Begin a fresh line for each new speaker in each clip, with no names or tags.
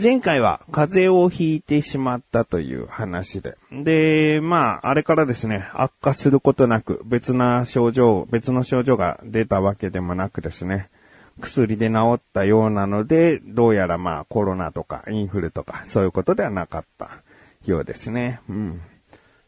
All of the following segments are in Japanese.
前回は風邪をひいてしまったという話で。で、まあ、あれからですね、悪化することなく、別な症状、別の症状が出たわけでもなくですね、薬で治ったようなので、どうやらまあコロナとかインフルとかそういうことではなかったようですね。うん。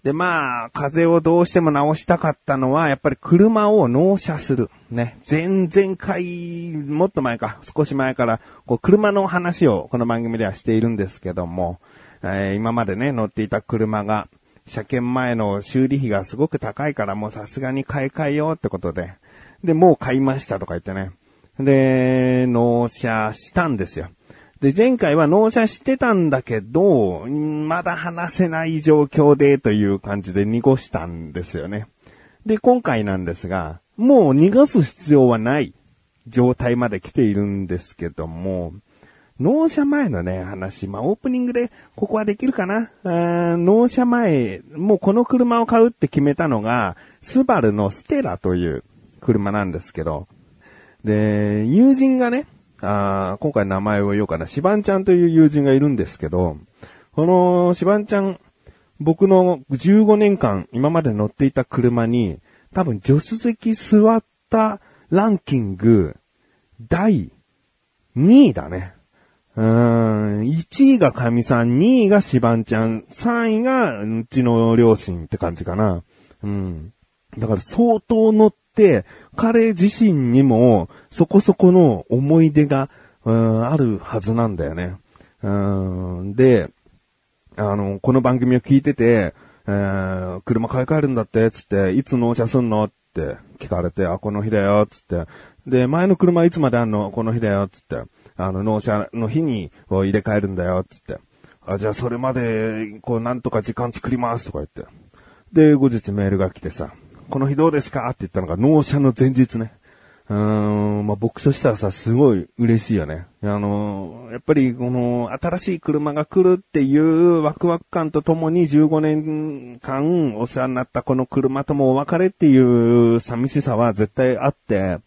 で、まあ、風邪をどうしても治したかったのは、やっぱり車を納車する。ね。前々回、もっと前か、少し前から、こう、車の話をこの番組ではしているんですけども、えー、今までね、乗っていた車が、車検前の修理費がすごく高いから、もうさすがに買い替えようってことで、で、もう買いましたとか言ってね。で、納車したんですよ。で、前回は納車してたんだけど、まだ話せない状況でという感じで濁したんですよね。で、今回なんですが、もう逃がす必要はない状態まで来ているんですけども、納車前のね、話、まあ、オープニングでここはできるかな？納車前、もうこの車を買うって決めたのが、スバルのステラという車なんですけど、で、友人がね、あ今回名前を言おうかな。シバンちゃんという友人がいるんですけど、このシバンちゃん、僕の15年間今まで乗っていた車に、多分助手席座ったランキング、第2位だね。うーん、1位が神さん、2位がシバンちゃん、3位がうちの両親って感じかな。うん。だから相当乗っ、彼自身にもそこそこの思い出が、うん、あるはずなんだよね。うん、で、あの、この番組を聞いてて、えー、車買い替えるんだって、つって、いつ納車すんのって聞かれて、あ、この日だよ、つって。で、前の車いつまであんの？この日だよ、つって。あの、納車の日に入れ替えるんだよ、つって。あ、じゃあそれまで、こう、なんとか時間作ります、とか言って。で、後日メールが来てさ、この日どうですか？って言ったのが納車の前日ね。うーん、まあ、僕としてはさ、すごい嬉しいよね。あの、やっぱりこの新しい車が来るっていうワクワク感とともに15年間お世話になったこの車ともお別れっていう寂しさは絶対あって、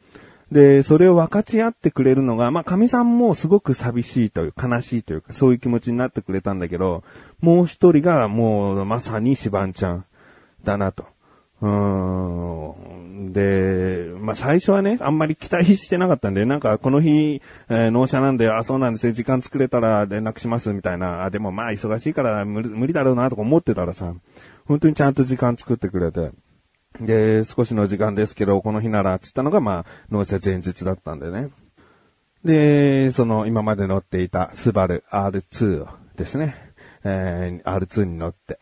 で、それを分かち合ってくれるのが、まあ、神さんもすごく寂しいという、悲しいというか、そういう気持ちになってくれたんだけど、もう一人がもうまさにシバンちゃんだなと。うん。で、まあ、最初はね、あんまり期待してなかったんで、なんかこの日、えー、納車なんで、あ、そうなんですね、時間作れたら連絡しますみたいな、あ、でもまあ忙しいから無理無理だろうなとか思ってたらさ、本当にちゃんと時間作ってくれて、で、少しの時間ですけど、この日なら、つったのがまあ、納車前日だったんでね。で、その今まで乗っていたスバル R2 をですね、えー、R2 に乗って、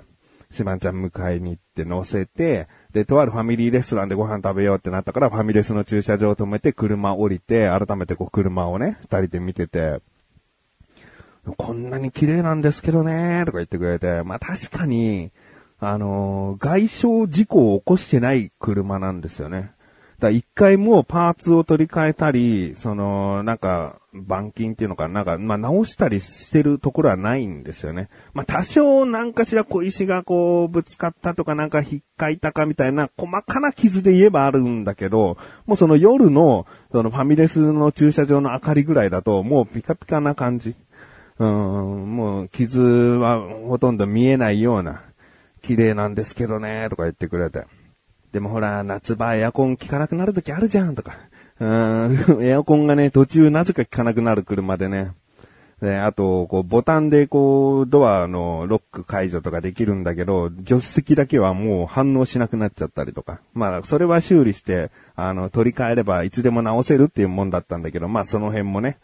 シマンちゃん迎えに行って乗せて、で、とあるファミリーレストランでご飯食べようってなったから、ファミレスの駐車場を止めて車降りて、改めてこう車をね、二人で見てて、こんなに綺麗なんですけどね、とか言ってくれて、まあ確かに、あのー、外傷事故を起こしてない車なんですよね。だ一回もパーツを取り替えたり、その、なんか、板金っていうのかなんか、まあ、直したりしてるところはないんですよね。まあ、多少なんかしら小石がこう、ぶつかったとかなんか引っかいたかみたいな細かな傷で言えばあるんだけど、もうその夜の、そのファミレスの駐車場の明かりぐらいだと、もうピカピカな感じ。うん、もう傷はほとんど見えないような、綺麗なんですけどね、とか言ってくれて。でもほら、夏場エアコン効かなくなる時あるじゃん、とか。うん、エアコンがね、途中なぜか効かなくなる車でね。で、あと、こう、ボタンでこう、ドアのロック解除とかできるんだけど、助手席だけはもう反応しなくなっちゃったりとか。まあ、それは修理して、あの、取り替えればいつでも直せるっていうもんだったんだけど、まあ、その辺もね、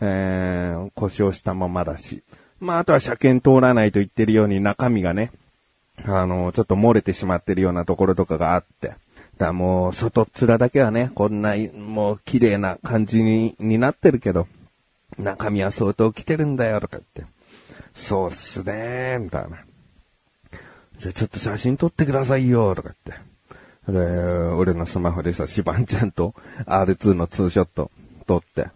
えー、故障したままだし。まあ、あとは車検通らないと言ってるように中身がね、あの、ちょっと漏れてしまってるようなところとかがあって。だもう、外っ面だけはね、こんな、もう綺麗な感じに、になってるけど、中身は相当来てるんだよ、とか言って。そうっすねーみたいな。じゃあちょっと写真撮ってくださいよ、とか言って。で、俺のスマホでさ、シバンちゃんと R2 のツーショット撮って。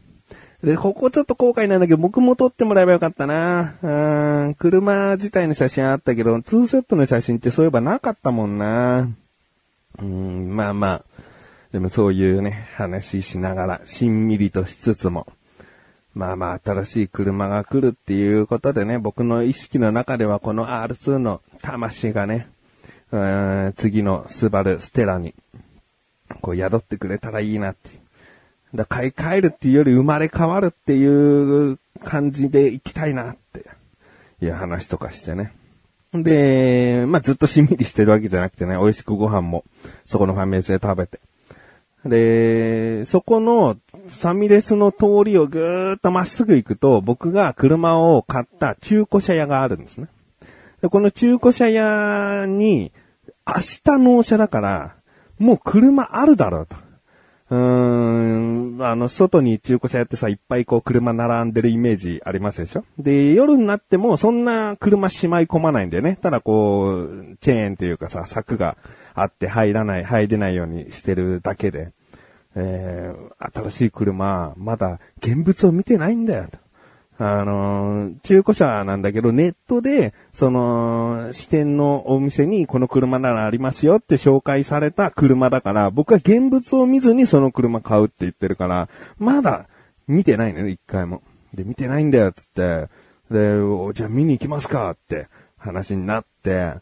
で、ここちょっと後悔なんだけど、僕も撮ってもらえばよかったな。うん、車自体の写真あったけど、ツーショットの写真ってそういえばなかったもんな。うん、まあまあ。でもそういうね、話しながら、しんみりとしつつも。まあまあ新しい車が来るっていうことでね、僕の意識の中ではこの R2 の魂がね、次のスバルステラに、こう宿ってくれたらいいなっていう。だ買い替えるっていうより生まれ変わるっていう感じで行きたいなっていう話とかしてね。で、まあ、ずっとしんみりしてるわけじゃなくてね、美味しくご飯もそこのファミレスで食べて。で、そこのファミレスの通りをぐーっとまっすぐ行くと、僕が車を買った中古車屋があるんですね。でこの中古車屋に、明日納車だから、もう車あるだろうと。うーん、あの、外に中古車やってさ、いっぱいこう車並んでるイメージありますでしょ？で、夜になってもそんな車しまい込まないんだよね。ただこう、チェーンというかさ、柵があって入らない、入れないようにしてるだけで。えー、新しい車、まだ現物を見てないんだよ。あのー、中古車なんだけど、ネットで、その、支店のお店にこの車ならありますよって紹介された車だから、僕は現物を見ずにその車買うって言ってるから、まだ見てないのよ、一回も。で、見てないんだよ、つって。で、じゃあ見に行きますかって話になって、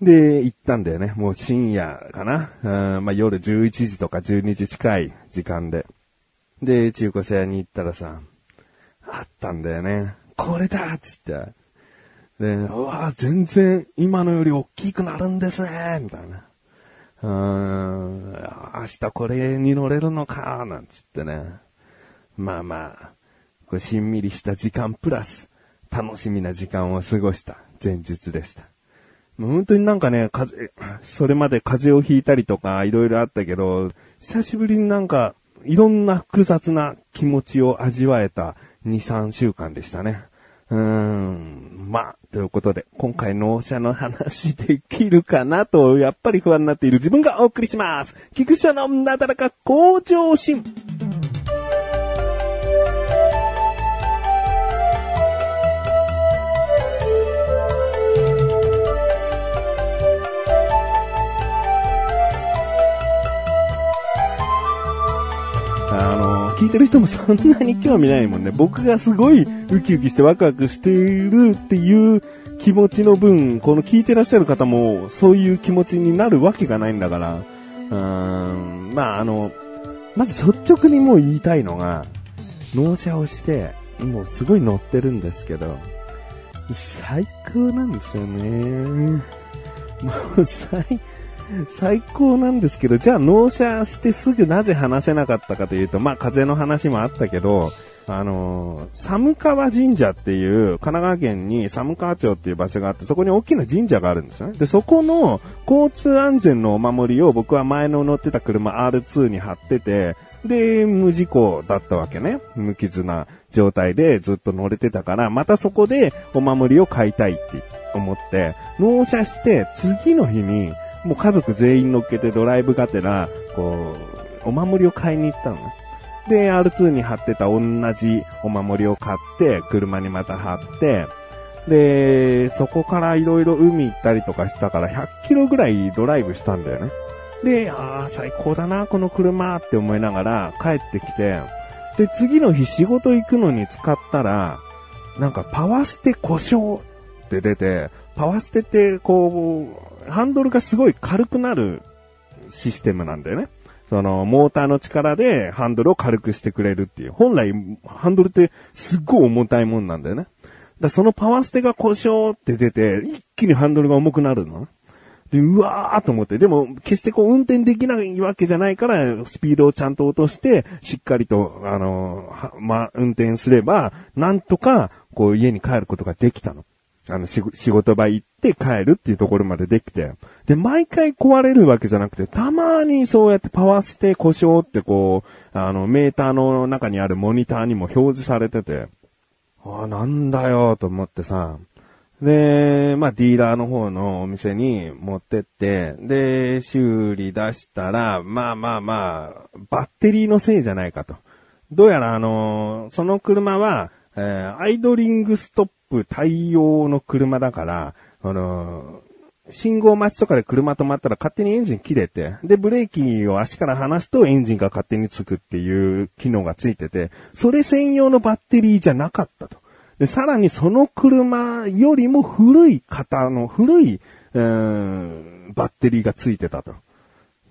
で、行ったんだよね。もう深夜かな。うん、まあ、夜11時とか12時近い時間で。で、中古車屋に行ったらさ、あったんだよね。これだっつって。で、うわ全然今のより大きくなるんですねみたいな。うーん、明日これに乗れるのかなんつってね。まあまあ、こしんみりした時間プラス、楽しみな時間を過ごした前日でした。本当になんかね、風、それまで風邪をひいたりとかいろいろあったけど、久しぶりになんかいろんな複雑な気持ちを味わえた2、3週間でしたね。うーん、まあ、ということで、今回納車の話できるかなと、やっぱり不安になっている自分がお送りします。菊池のなだらか向上心。いてる人もそんなに興味ないもんね。僕がすごいウキウキしてワクワクしているっていう気持ちの分、この聞いてらっしゃる方もそういう気持ちになるわけがないんだから、うーん、まああの、まず率直にもう言いたいのが、納車をして、もうすごい乗ってるんですけど、最高なんですよね。もう最、最高なんですけど、じゃあ納車してすぐなぜ話せなかったかというと、まあ風の話もあったけど、あのー、寒川神社っていう、神奈川県に寒川町っていう場所があって、そこに大きな神社があるんですね。で、そこの交通安全のお守りを僕は前の乗ってた車 R2 に貼ってて、で、無事故だったわけね。無傷な状態でずっと乗れてたから、またそこでお守りを買いたいって思って、納車して次の日に、もう家族全員乗っけてドライブがてら、こう、お守りを買いに行ったのね。で、R2 に貼ってた同じお守りを買って、車にまた貼って、で、そこから色々海行ったりとかしたから100キロぐらいドライブしたんだよね。で、ああ、最高だな、この車って思いながら帰ってきて、で、次の日仕事行くのに使ったら、なんかパワステ故障って出て、パワステってこう、ハンドルがすごい軽くなるシステムなんだよね。その、モーターの力でハンドルを軽くしてくれるっていう。本来、ハンドルってすっごい重たいもんなんだよね。だそのパワーステが故障って出て、一気にハンドルが重くなるの。で、うわーと思って。でも、決してこう運転できないわけじゃないから、スピードをちゃんと落として、しっかりと、あの、ま運転すれば、なんとか、こう家に帰ることができたの。あの、仕事場行って帰るっていうところまでできて、で、毎回壊れるわけじゃなくて、たまにそうやってパワーステ故障ってこう、あの、メーターの中にあるモニターにも表示されてて、ああ、なんだよ、と思ってさ、で、まあ、ディーラーの方のお店に持ってって、で、修理出したら、まあまあまあ、バッテリーのせいじゃないかと。どうやらあのその車は、えー、アイドリングストップ対応の車だから、あの信号待ちとかで車止まったら勝手にエンジン切れて、で、ブレーキを足から離すとエンジンが勝手につくっていう機能がついてて、それ専用のバッテリーじゃなかったと。で、さらにその車よりも古い型の古い、うー、バッテリーがついてたと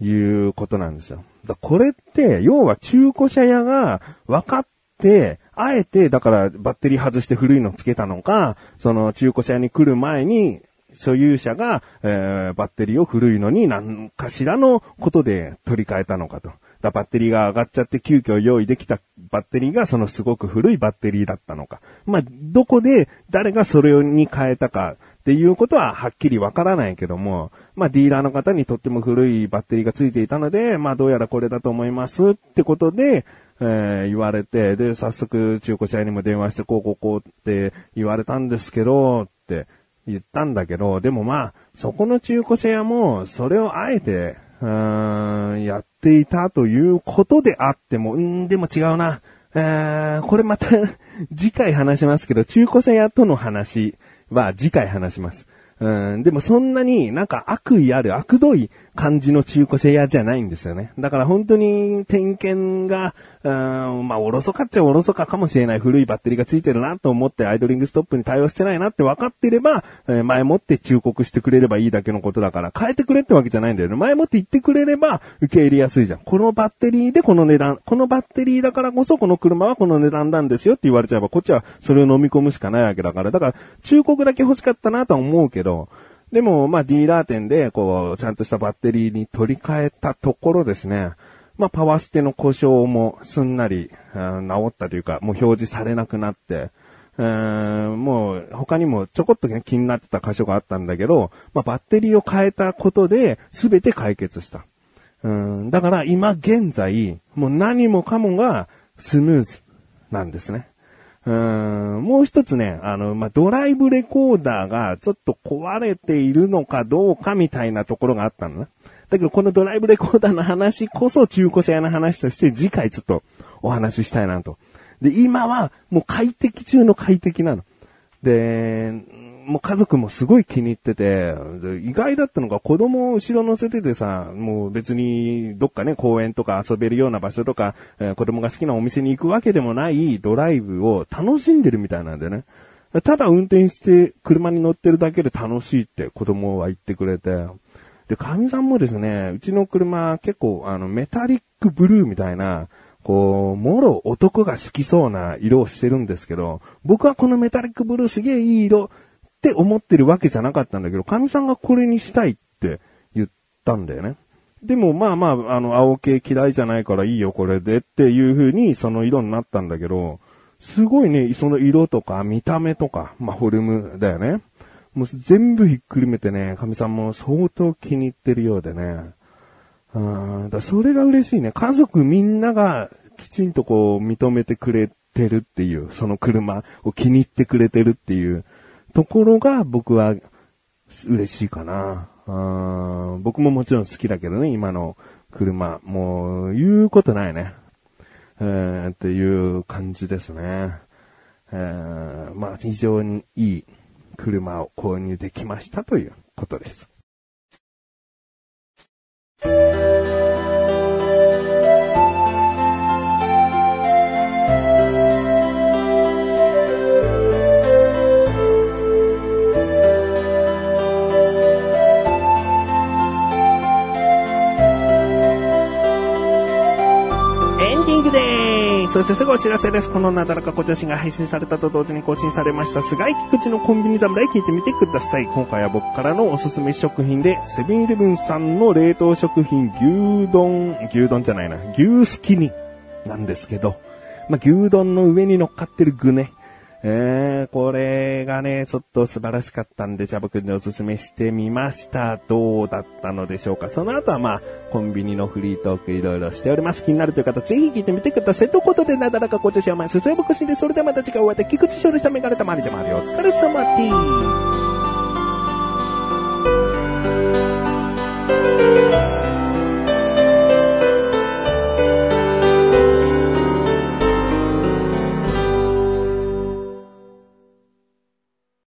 いうことなんですよ。だこれって、要は中古車屋が分かって、あえて、だからバッテリー外して古いのつけたのか、その中古車屋に来る前に、所有者が、えー、バッテリーを古いのに何かしらのことで取り替えたのかと。だバッテリーが上がっちゃって急遽用意できたバッテリーがそのすごく古いバッテリーだったのか。まあ、どこで誰がそれに変えたかっていうことははっきりわからないけども、まあディーラーの方にとっても古いバッテリーがついていたので、まあどうやらこれだと思いますってことで、えー、言われて、で、早速中古車屋にも電話してこうこうこうって言われたんですけど、って言ったんだけど、でもまあ、そこの中古車屋も、それをあえて、うーん、やっていたということであっても、うん、でも違うな。えー、これまた 次回話しますけど、中古車屋との話は次回話します。うん、でもそんなになんか悪意ある、悪どい感じの中古車屋じゃないんですよね。だから本当に点検が、うーん、まあ、おろそかっちゃおろそかかもしれない古いバッテリーがついてるなと思ってアイドリングストップに対応してないなって分かってれば、え、前もって忠告してくれればいいだけのことだから、変えてくれってわけじゃないんだよね。前もって言ってくれれば受け入れやすいじゃん。このバッテリーでこの値段、このバッテリーだからこそこの車はこの値段なんですよって言われちゃえば、こっちはそれを飲み込むしかないわけだから、だから忠告だけ欲しかったなとは思うけど、でも、まあ、ディーラー店で、こう、ちゃんとしたバッテリーに取り替えたところですね、まあ、パワーステの故障もすんなり、治ったというか、もう表示されなくなって、もう他にもちょこっと、ね、気になってた箇所があったんだけど、まあ、バッテリーを変えたことで全て解決した。うんだから今現在、もう何もかもがスムーズなんですね。うん、もう一つね、あの、まあ、ドライブレコーダーがちょっと壊れているのかどうかみたいなところがあったのね。だけどこのドライブレコーダーの話こそ中古車屋の話として次回ちょっとお話ししたいなと。で、今はもう快適中の快適なの。で、もう家族もすごい気に入ってて、意外だったのが子供を後ろ乗せててさ、もう別にどっかね、公園とか遊べるような場所とか、えー、子供が好きなお店に行くわけでもないドライブを楽しんでるみたいなんだよね。ただ運転して車に乗ってるだけで楽しいって子供は言ってくれて。で、神さんもですね、うちの車結構あのメタリックブルーみたいな、こう、もろ男が好きそうな色をしてるんですけど、僕はこのメタリックブルーすげえいい色って思ってるわけじゃなかったんだけど、神さんがこれにしたいって言ったんだよね。でもまあまあ、あの、青系嫌いじゃないからいいよこれでっていう風にその色になったんだけど、すごいね、その色とか見た目とか、まあフォルムだよね。もう全部ひっくるめてね、神さんも相当気に入ってるようでね。うん、だそれが嬉しいね。家族みんながきちんとこう認めてくれてるっていう、その車を気に入ってくれてるっていう。ところが僕は嬉しいかな。僕ももちろん好きだけどね、今の車。もう、言うことないね。えー、っていう感じですね。えー、まあ、非常にいい車を購入できましたということです。でそしてすぐお知らせです。このなだらか小女子が配信されたと同時に更新されました、菅井菊池のコンビニ侍聞いてみてください。今回は僕からのおすすめ食品で、セブンイレブンさんの冷凍食品牛丼、牛丼じゃないな、牛すき煮なんですけど、まあ、牛丼の上に乗っかってる具ね。えー、これがね、ちょっと素晴らしかったんで、ジャブくんでおすすめしてみました。どうだったのでしょうかその後はまあ、コンビニのフリートークいろいろしております。気になるという方、ぜひ聞いてみてください。ということで、なだらかご調子お前、すすやぼくしんで、それではまた次回お会いで、菊池勝利したメガネたまりでもあるよ。お疲れ様です。